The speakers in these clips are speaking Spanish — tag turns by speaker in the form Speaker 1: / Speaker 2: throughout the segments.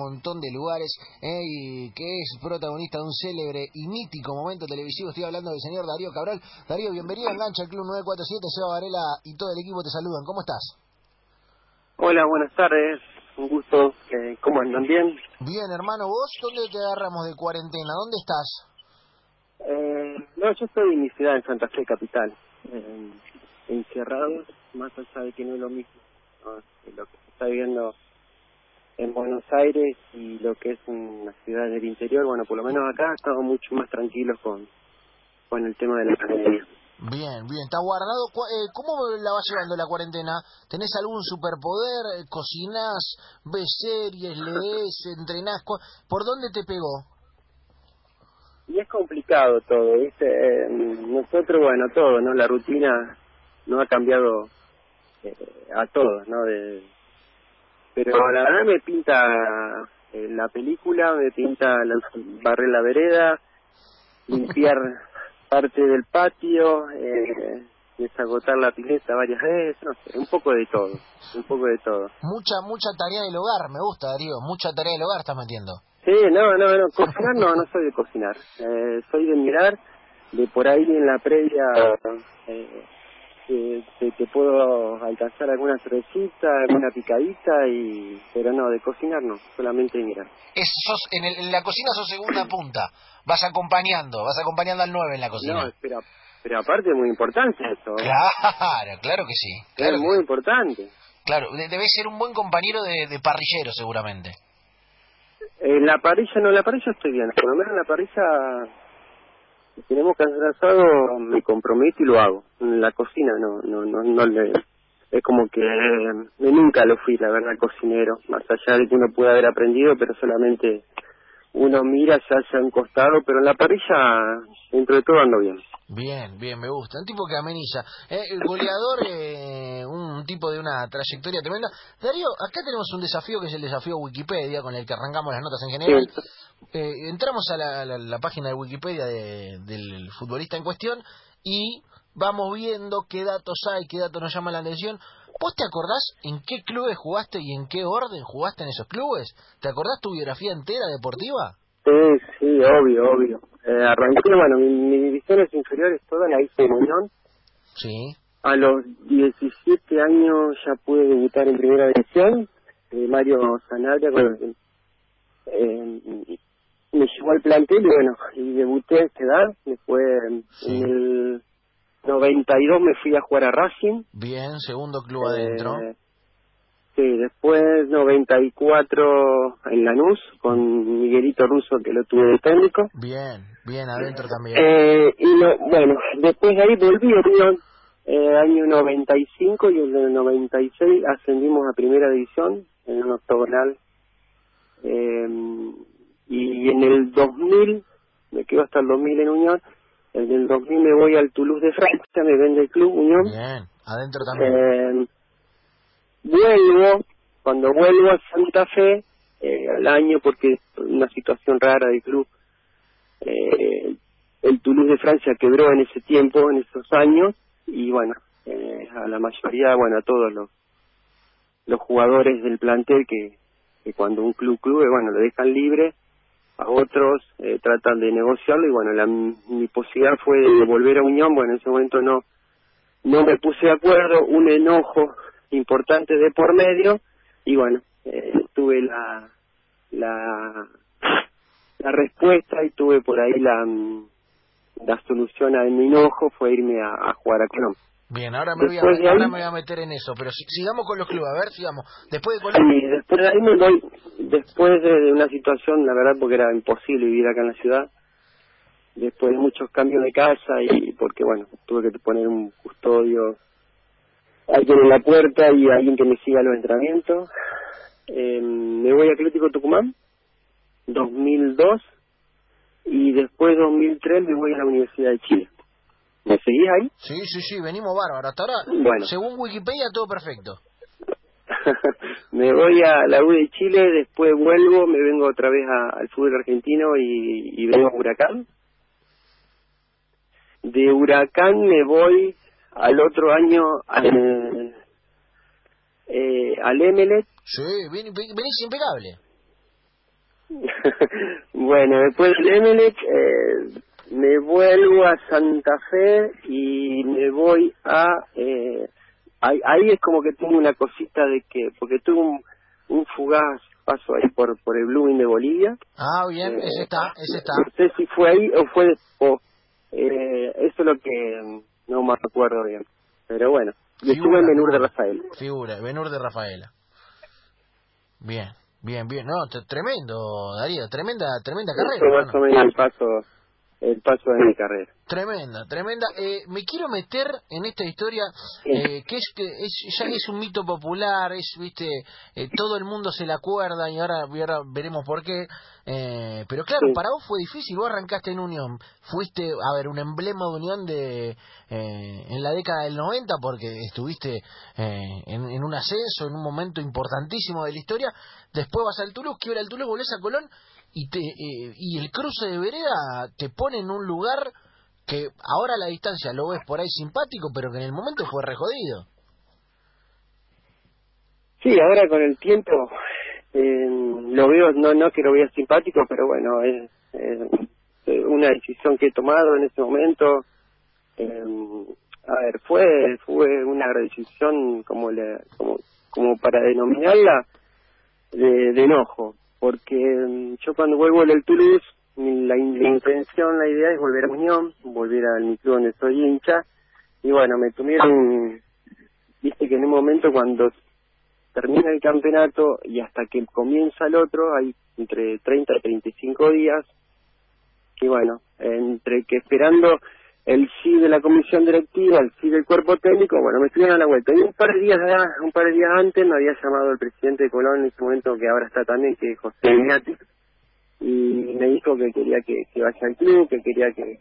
Speaker 1: montón de lugares eh, y que es protagonista de un célebre y mítico momento televisivo. Estoy hablando del señor Darío Cabral. Darío, bienvenido a Engancha, Club 947. Seba Varela y todo el equipo te saludan. ¿Cómo estás?
Speaker 2: Hola, buenas tardes. Un gusto. Eh, ¿Cómo andan? ¿Bien?
Speaker 1: Bien, hermano. ¿Vos dónde te agarramos de cuarentena? ¿Dónde estás?
Speaker 2: Eh, no, yo estoy en mi ciudad, en Santa Fe, capital. Eh, encerrado, más allá de que no es lo mismo ¿no? lo que se está viviendo en Buenos Aires y lo que es una ciudad del interior. Bueno, por lo menos acá estamos mucho más tranquilos con, con el tema de la pandemia.
Speaker 1: Bien, bien, está guardado. Eh, ¿Cómo la vas llevando la cuarentena? ¿Tenés algún superpoder? Eh, ¿Cocinás? ¿Ves series? ¿Lees? ¿Entrenás? ¿Por dónde te pegó?
Speaker 2: Y es complicado todo, ¿viste? Eh, nosotros, bueno, todo, ¿no? La rutina no ha cambiado eh, a todos, ¿no? De, pero la verdad me pinta eh, la película, me pinta la, barrer la vereda, limpiar parte del patio, eh, desagotar la pileta varias veces, no sé, un poco de todo, un poco de todo.
Speaker 1: Mucha, mucha tarea del hogar, me gusta, Darío. Mucha tarea del hogar estás metiendo.
Speaker 2: Sí, no, no, no, cocinar no, no soy de cocinar. Eh, soy de mirar, de por ahí en la previa eh, te, te- te puedo alcanzar alguna cervecita, alguna picadita, y pero no, de cocinar no, solamente mirar.
Speaker 1: Es, sos, en, el- en la cocina sos segunda punta. Vas acompañando, vas acompañando al 9 en la cocina.
Speaker 2: No, pero, pero aparte es muy importante eso, ¿eh?
Speaker 1: Claro, claro que sí. Claro,
Speaker 2: es
Speaker 1: que
Speaker 2: muy
Speaker 1: sí.
Speaker 2: importante.
Speaker 1: claro. de- debes ser un buen compañero de, de parrillero, seguramente.
Speaker 2: En la parrilla, no, en la parrilla estoy bien, por lo menos en la parrilla tenemos que hacer asado, me comprometo y lo hago. En la cocina no, no, no, no le... Es como que eh, nunca lo fui, la verdad, cocinero. Más allá de que uno pueda haber aprendido, pero solamente uno mira, se hace a un costado, pero en la parrilla, dentro de todo, ando bien.
Speaker 1: Bien, bien, me gusta. Un tipo que ameniza. Eh, el goleador, eh, un tipo de una trayectoria tremenda. Darío, acá tenemos un desafío que es el desafío Wikipedia, con el que arrancamos las notas en general. Eh, entramos a la, la- la página de Wikipedia de- del futbolista en cuestión y vamos viendo qué datos hay, qué datos nos llaman la atención. ¿Vos te acordás en qué clubes jugaste y en qué orden jugaste en esos clubes? ¿Te acordás tu biografía entera deportiva?
Speaker 2: Sí, sí, obvio, obvio. Eh, arranqué, bueno, mi, mis divisiones inferiores todas la hice en Unión.
Speaker 1: Sí.
Speaker 2: A los 17 años ya pude debutar en primera división. Eh, Mario Sanabria con- eh, me llevó al plantel y bueno, y debuté a esta edad. Después
Speaker 1: Sí.
Speaker 2: en el 92 me fui a jugar a Racing.
Speaker 1: Bien, segundo club adentro.
Speaker 2: Eh, sí, después 94 en Lanús con Miguelito Russo que lo tuve de técnico.
Speaker 1: Bien, bien, adentro también.
Speaker 2: Y no, bueno, después de ahí volví a eh, año 95 y en el 96 ascendimos a primera división en un octogonal. Eh, y en el 2000, me quedo hasta el 2000 en Unión, en el 2000 me voy al Toulouse de Francia, me vende el club Unión.
Speaker 1: Bien, adentro también.
Speaker 2: Eh, vuelvo, cuando vuelvo a Santa Fe, eh, al año, porque una situación rara del club, eh, el Toulouse de Francia quebró en ese tiempo, en esos años, y bueno, eh, a la mayoría, bueno, a todos los, los jugadores del plantel que, cuando un club clube, bueno, lo dejan libre, a otros eh, tratan de negociarlo, y bueno, la, mi posibilidad fue de volver a Unión, bueno, en ese momento no, no me puse de acuerdo, un enojo importante de por medio y bueno, eh, tuve la, la la respuesta y tuve por ahí la mm, la solución a mi enojo fue irme a, a jugar a Colón.
Speaker 1: Bien, ahora me, voy a,
Speaker 2: ahí-
Speaker 1: ahora me voy a meter en eso, pero si- sigamos con los clubes, a ver, sigamos. Después de Colón,
Speaker 2: Y después de ahí me voy, después de, de una situación, la verdad, porque era imposible vivir acá en la ciudad, después de muchos cambios de casa y porque, bueno, tuve que poner un custodio, alguien en la puerta y alguien que me siga los entrenamientos, eh, me voy a Atlético Tucumán, 2002, y después 2003 me voy a la Universidad de Chile. ¿Me seguís ahí?
Speaker 1: sí, sí, sí, venimos bárbaro. Hasta ahora,
Speaker 2: Bueno.
Speaker 1: según Wikipedia, todo perfecto.
Speaker 2: me voy a la U de Chile, después vuelvo, me vengo otra vez a- al fútbol argentino y, y vengo a Huracán. De Huracán me voy al otro año al, eh, al Emelec,
Speaker 1: Sí, ven- ven- venís impecable.
Speaker 2: bueno, después del Emelec eh, me vuelvo a Santa Fe y me voy a... Eh, ahí, ahí es como que tengo una cosita de que... Porque tuve un, un fugaz paso ahí por por el Blooming de Bolivia.
Speaker 1: Ah, bien, eh, ese está, ese está.
Speaker 2: No sé si fue ahí o fue después. Eh, eso es lo que no me acuerdo bien. Pero bueno, y estuve en Benur de Rafael.
Speaker 1: Figura, Benur de Rafaela. Bien, bien, bien. No, tremendo, Darío, tremenda, tremenda carrera.
Speaker 2: Más o menos el paso el paso de mi carrera.
Speaker 1: Tremenda, tremenda. Eh, me quiero meter en esta historia eh, que es que es, ya es un mito popular, es, viste, eh, todo el mundo se la acuerda y ahora, ahora veremos por qué. Eh, pero claro, para vos fue difícil, vos arrancaste en Unión, fuiste, a ver, un emblema de Unión de eh, en la década del 90 porque estuviste eh, en, en un ascenso, en un momento importantísimo de la historia, después vas al Toulouse, quiebra el Toulouse, volvés a Colón y, te, eh, y el cruce de vereda te pone en un lugar que ahora a la distancia lo ves por ahí simpático, pero que en el momento fue re jodido.
Speaker 2: Sí, ahora con el tiempo eh, lo veo, no no que lo vea simpático, pero bueno, es, una decisión que he tomado en ese momento. Eh, a ver, fue fue una decisión como le, como como para denominarla de, de enojo, porque mm, yo cuando vuelvo al Toulouse, la, intención, la idea es volver a Unión, volver al mi club donde soy hincha, y bueno, me tuvieron, viste que en un momento cuando termina el campeonato y hasta que comienza el otro, hay entre 30 y 35 días, y bueno, entre que esperando el sí de la comisión directiva, el sí del cuerpo técnico, bueno, me estuvieron a la vuelta. Y un par de días un par de días antes me había llamado el presidente de Colón en ese momento, que ahora está también, que es José Ignati, y me dijo que quería que, que vaya al club, que quería que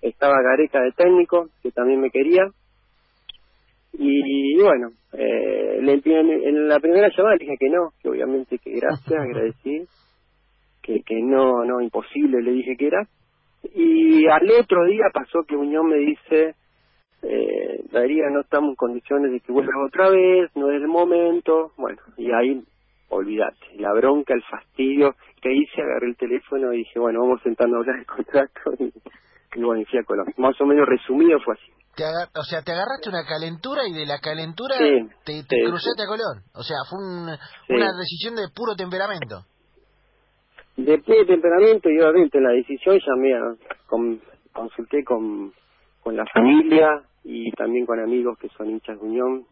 Speaker 2: estaba Gareca de técnico, que también me quería. Y, bueno, eh, le, en, en la primera llamada le dije que no, que obviamente que gracias, agradecí, que, que no, no, imposible le dije que era y al otro día pasó que Unión me dice, eh, Daría, no estamos en condiciones de que vuelvas otra vez, no es el momento. Bueno, y ahí, olvídate, la bronca, el fastidio que hice, agarré el teléfono y dije, bueno, vamos sentando a hablar del contrato y, y bueno, y a Colombia. Más o menos resumido fue así.
Speaker 1: Te o sea, te agarraste una calentura y de la calentura te, te cruzaste a Colón. O sea, fue una decisión de puro temperamento.
Speaker 2: Después de temperamento y obviamente en la decisión llamé a, consulté con, con la familia y también con amigos que son hinchas de Unión,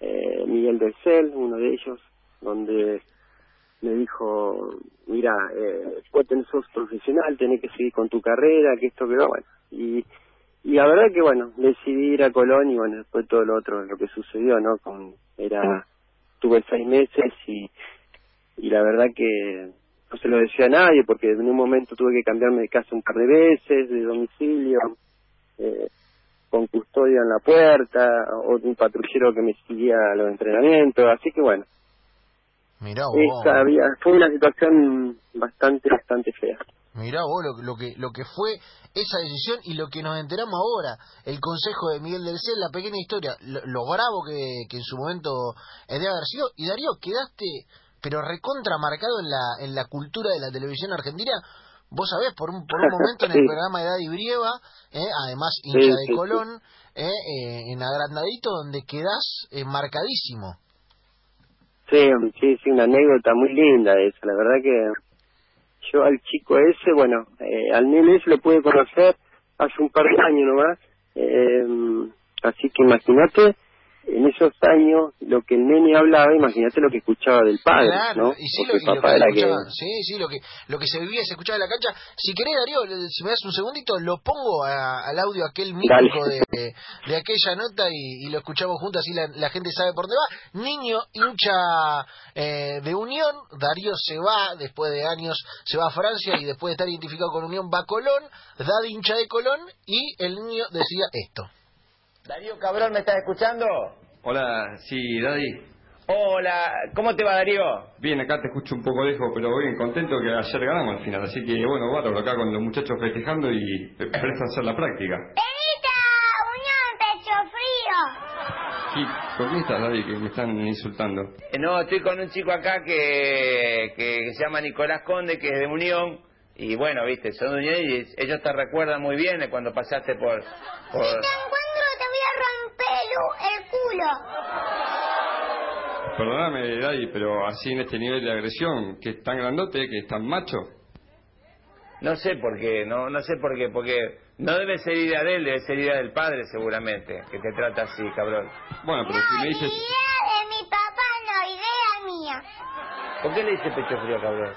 Speaker 2: eh, Miguel del Cel, uno de ellos, donde me dijo, mira, eh, vos sos profesional, tenés que seguir con tu carrera, que esto que no, bueno, y, y la verdad que bueno, decidí ir a Colón y bueno, después todo lo otro, lo que sucedió, ¿no? Con, era, tuve seis meses y, y la verdad que no se lo decía a nadie porque en un momento tuve que cambiarme de casa un par de veces, de domicilio, eh, con custodia en la puerta, o un patrullero que me seguía a los entrenamientos, así que bueno.
Speaker 1: Mirá vos.
Speaker 2: había, fue una situación bastante, bastante fea.
Speaker 1: Mirá vos lo, lo, que lo que fue esa decisión y lo que nos enteramos ahora, el consejo de Miguel del Cel, la pequeña historia, lo, lo bravo que, que en su momento debe haber sido. Y Darío, quedaste pero recontra marcado en la, en la cultura de la televisión argentina. Vos sabés, por un, por un momento en el programa de Daddy Brieva, eh, además hincha de Colón, eh, eh, en Agrandadito, donde quedás eh, marcadísimo.
Speaker 2: Sí, sí, sí, una anécdota muy linda esa. La verdad que yo al chico ese, bueno, eh, al nene ese lo pude conocer hace un par de años nomás. Eh, así que imagínate en esos años lo que el nene hablaba, imagínate lo que escuchaba del padre, ¿no?
Speaker 1: Y sí, lo, que escuchaba, sí, sí, lo que, lo que se vivía se escuchaba en la cancha. Si querés, Darío, si me das un segundito, lo pongo al audio aquel mítico de, de, aquella nota y, lo escuchamos juntos, así la, gente sabe por dónde va. Niño hincha eh, de Unión, Darío se va, después de años se va a Francia y después de estar identificado con Unión va a Colón, da hincha de Colón y el niño decía esto.
Speaker 3: Darío Cabrón, ¿me estás escuchando?
Speaker 4: Hola, sí, Daddy.
Speaker 3: Hola, ¿cómo te va Darío?
Speaker 4: Bien, acá te escucho un poco lejos, pero bien, contento que ayer ganamos al final, así que bueno, bárbaro acá con los muchachos festejando y prestan a hacer la práctica.
Speaker 5: ¡Evita! ¡Unión, pecho frío!
Speaker 4: Sí, ¿Por qué estás, David, que me están insultando?
Speaker 3: Eh, No, estoy con un chico acá que, que se llama Nicolás Conde, que es de Unión. Y bueno, viste, son de Unión y ellos te recuerdan muy bien cuando pasaste por... por...
Speaker 5: el, culo.
Speaker 4: Perdóname, David, pero así en este nivel de agresión, que es tan grandote, que es tan macho.
Speaker 3: No sé por qué, no, no sé por qué, porque no debe ser idea de él, debe ser idea del padre seguramente, que te trata así, cabrón.
Speaker 4: Bueno, pero si me dices...
Speaker 5: Idea de mi papá, no, idea mía.
Speaker 3: ¿Por qué le dice pecho frío, cabrón?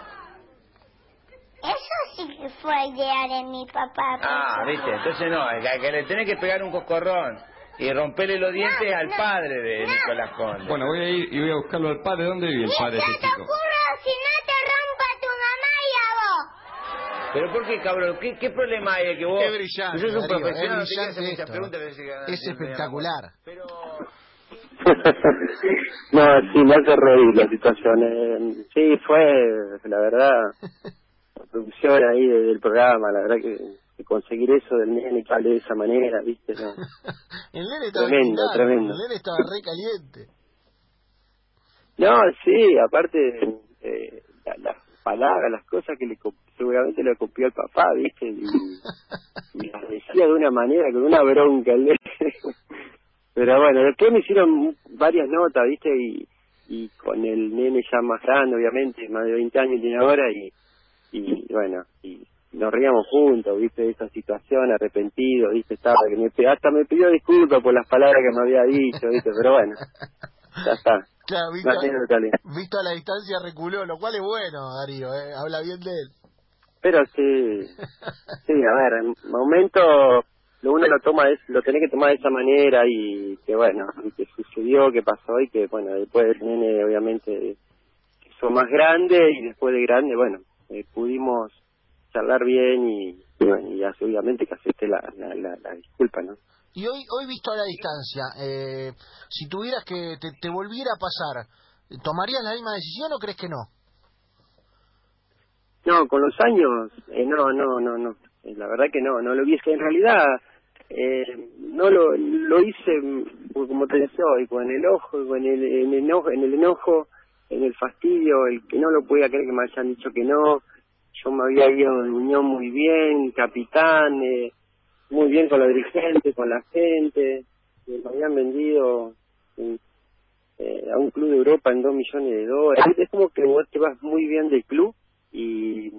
Speaker 5: Eso sí que fue idea de mi papá.
Speaker 3: Ah, viste, entonces no, que, que le tenés que pegar un coscorrón y romperle los dientes
Speaker 5: No,
Speaker 3: al
Speaker 5: no,
Speaker 3: padre de
Speaker 5: no.
Speaker 3: Nicolás Conde.
Speaker 4: Bueno, voy a ir y voy a buscarlo al padre. ¿Dónde vive el padre de
Speaker 5: se
Speaker 4: este
Speaker 5: te
Speaker 4: chico?
Speaker 5: ocurra si no te rompa tu mamá y a vos.
Speaker 3: ¿Pero por qué, cabrón? ¿Qué, qué problema hay que vos...
Speaker 1: Qué brillante,
Speaker 3: Tú sos un
Speaker 1: Darío,
Speaker 3: profesional,
Speaker 1: es brillante
Speaker 3: muchas
Speaker 1: esto,
Speaker 3: preguntas, que-
Speaker 1: Es espectacular.
Speaker 3: Pero...
Speaker 2: no, sí, me hace reír la situación. eh, sí, fue, la verdad, la producción ahí de- del programa, la verdad que, que conseguir eso del nene que hable de esa manera, ¿viste? No.
Speaker 1: El nene estaba
Speaker 2: Tremendo, tremendo.
Speaker 1: El nene estaba re caliente.
Speaker 2: No, sí, aparte, eh, la- las palabras, las cosas que le seguramente le copió al papá, ¿viste? Y, y las decía de una manera, con una bronca. el nene. Pero bueno, después me hicieron varias notas, ¿viste? Y, y con el nene ya más grande, obviamente, más de 20 años tiene ahora, y, y bueno, y nos reíamos juntos, ¿viste? Esa situación, arrepentido, ¿viste? Estaba, que me, hasta me pidió disculpas por las palabras que me había dicho, ¿viste? Pero bueno, ya está.
Speaker 1: Claro, visto,
Speaker 2: linda.
Speaker 1: visto a la distancia reculó, lo cual es bueno, Darío, ¿eh? habla bien de él.
Speaker 2: Pero sí, sí, a ver, en momento lo uno lo toma, es, lo tenés que tomar de esa manera y que bueno, y que sucedió, que pasó y que bueno, después del nene obviamente hizo más grande y después de grande, bueno, eh, pudimos charlar bien y, y bueno, y obviamente que acepté la, la, la, la disculpa, ¿no?
Speaker 1: Y hoy, hoy visto a la distancia, eh, si tuvieras que te, te volviera a pasar, ¿tomarías la misma decisión o crees que no?
Speaker 2: No, con los años, eh, no, no, no, no. Eh, La verdad que no, no lo vi. Es que en realidad eh, no lo, lo hice, mm, como te decía hoy, con el ojo, con el, en el enojo, en el enojo, en el fastidio, el que no lo podía creer que me hayan dicho que no. Yo me había ido de unión muy bien, capitán, muy bien con los dirigentes, con la gente. me habían vendido eh, a un club de Europa en dos millones de dólares. Es como que vos te vas muy bien del club y,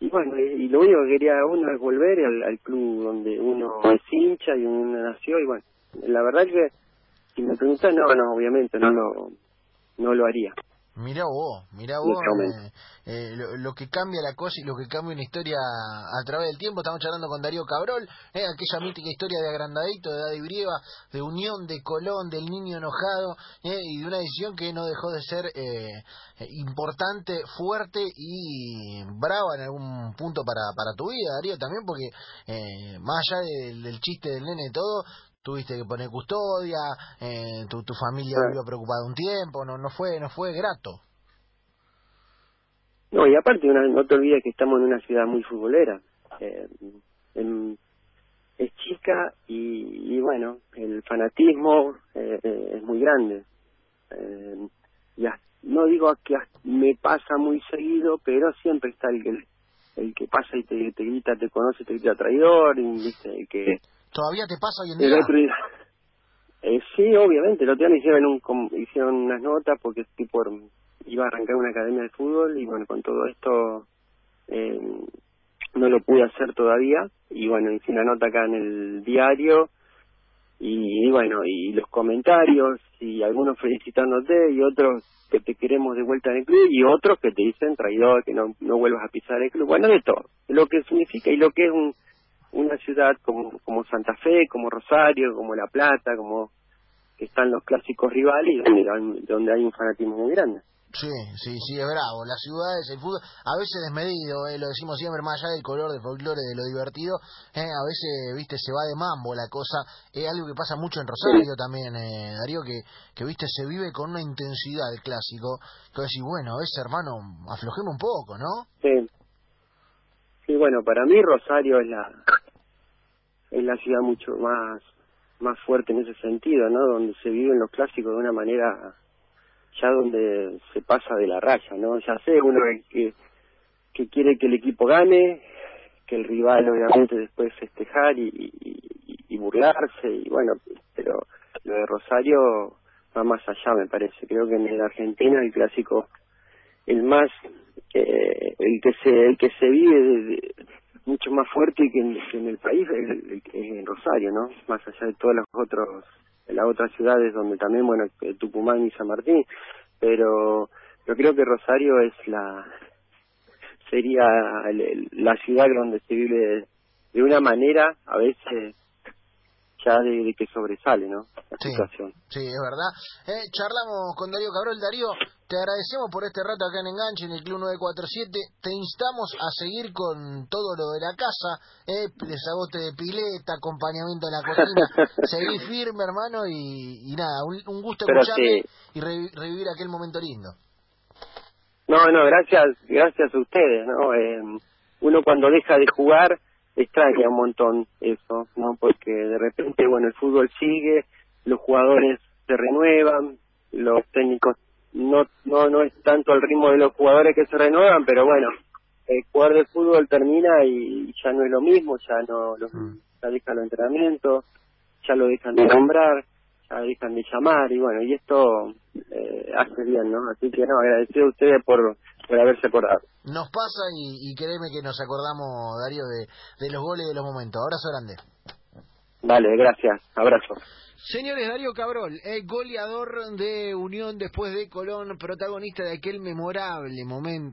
Speaker 2: y bueno, y, lo único que quería uno es volver al, al club donde uno es hincha y uno nació y bueno, la verdad que si me preguntas, no, no, obviamente no lo, no lo haría.
Speaker 1: Mirá vos, mirá vos eh, eh, lo, lo que cambia la cosa y lo que cambia una historia a través del tiempo. Estamos charlando con Darío Cabrol, eh, aquella mítica historia de agrandadito, de Daddy Brieva, de unión, de Colón, del niño enojado eh, y de una decisión que no dejó de ser eh, importante, fuerte y brava en algún punto para, para tu vida, Darío, también porque eh, más allá del, del chiste del nene y todo, tuviste que poner custodia, eh, tu, tu familia vivió preocupada un tiempo, no no fue no fue grato.
Speaker 2: No, y aparte una- no te olvides que estamos en una ciudad muy futbolera. Eh, en- es chica y, y bueno, el fanatismo eh, eh, es muy grande. Eh, y as- no digo que me pasa muy seguido, pero siempre está el que el que pasa y te, te grita, te conoce, te grita traidor, y, ¿viste? el que
Speaker 1: ¿Todavía te pasa hoy en
Speaker 2: el
Speaker 1: día?
Speaker 2: otro día. Eh, sí, obviamente, el otro día me hicieron, un, com- hicieron unas notas porque tipo iba a arrancar una academia de fútbol y bueno, con todo esto eh, no lo pude hacer todavía y bueno, hice una nota acá en el diario y, y bueno, y los comentarios y algunos felicitándote y otros que te queremos de vuelta en el club y otros que te dicen traidor, que no, no vuelvas a pisar el club. Bueno, de todo. Lo que significa y lo que es un, una ciudad como, como Santa Fe, como Rosario, como La Plata, como que están los clásicos rivales, donde, donde hay un fanatismo muy grande.
Speaker 1: Sí, sí, sí, es bravo. Las ciudades, el fútbol, a veces desmedido, eh, lo decimos siempre, más allá del color, del folclore, de lo divertido, eh, a veces, viste, se va de mambo la cosa. Es algo que pasa mucho en Rosario también, eh, Darío, que, que, viste, se vive con una intensidad el clásico. Que decís, bueno, ese hermano, aflojemos un poco, ¿no?
Speaker 2: Sí. Sí, bueno, para mí Rosario es la es la ciudad mucho más más fuerte en ese sentido, ¿no? Donde se viven los clásicos de una manera ya donde se pasa de la raya, ¿no? Ya sé uno que, que quiere que el equipo gane, que el rival obviamente después festejar y, y, burlarse y bueno, pero lo de Rosario va más allá me parece. Creo que en la Argentina el clásico el más eh, el que se el que se vive mucho más fuerte que en, en el país es en Rosario, ¿no? Más allá de todas las otros las otras ciudades donde también bueno Tucumán y San Martín, pero yo creo que Rosario es la sería la ciudad donde se vive de una manera a veces ya de, que sobresale, ¿no? La
Speaker 1: sí,
Speaker 2: situación.
Speaker 1: Sí, es verdad. Eh, charlamos con Darío Cabrol. Darío, te agradecemos por este rato acá en Enganche, en el Club 947. Te instamos a seguir con todo lo de la casa, eh, desagote de pileta, acompañamiento en la cocina. Seguí firme, hermano, y, y nada, un, un gusto escucharte y revivir aquel momento lindo.
Speaker 2: No, no, gracias, gracias a ustedes, ¿no? Eh, uno cuando deja de jugar extraña un montón eso, ¿no? Porque de repente, bueno, el fútbol sigue, los jugadores se renuevan, los técnicos no no no es tanto el ritmo de los jugadores que se renuevan, pero bueno, el jugador de fútbol termina y ya no es lo mismo, ya no lo, mm. ya dejan los entrenamientos, ya lo dejan de nombrar, ya dejan de llamar y bueno, y esto eh, hace bien, ¿no? Así que no, agradecido a ustedes por por haberse acordado.
Speaker 1: Nos pasa y, y créeme que nos acordamos, Darío, de, de los goles de los momentos. Abrazo grande.
Speaker 2: Vale, gracias. Abrazo.
Speaker 1: Señores, Darío Cabrol, goleador de Unión después de Colón, protagonista de aquel memorable momento.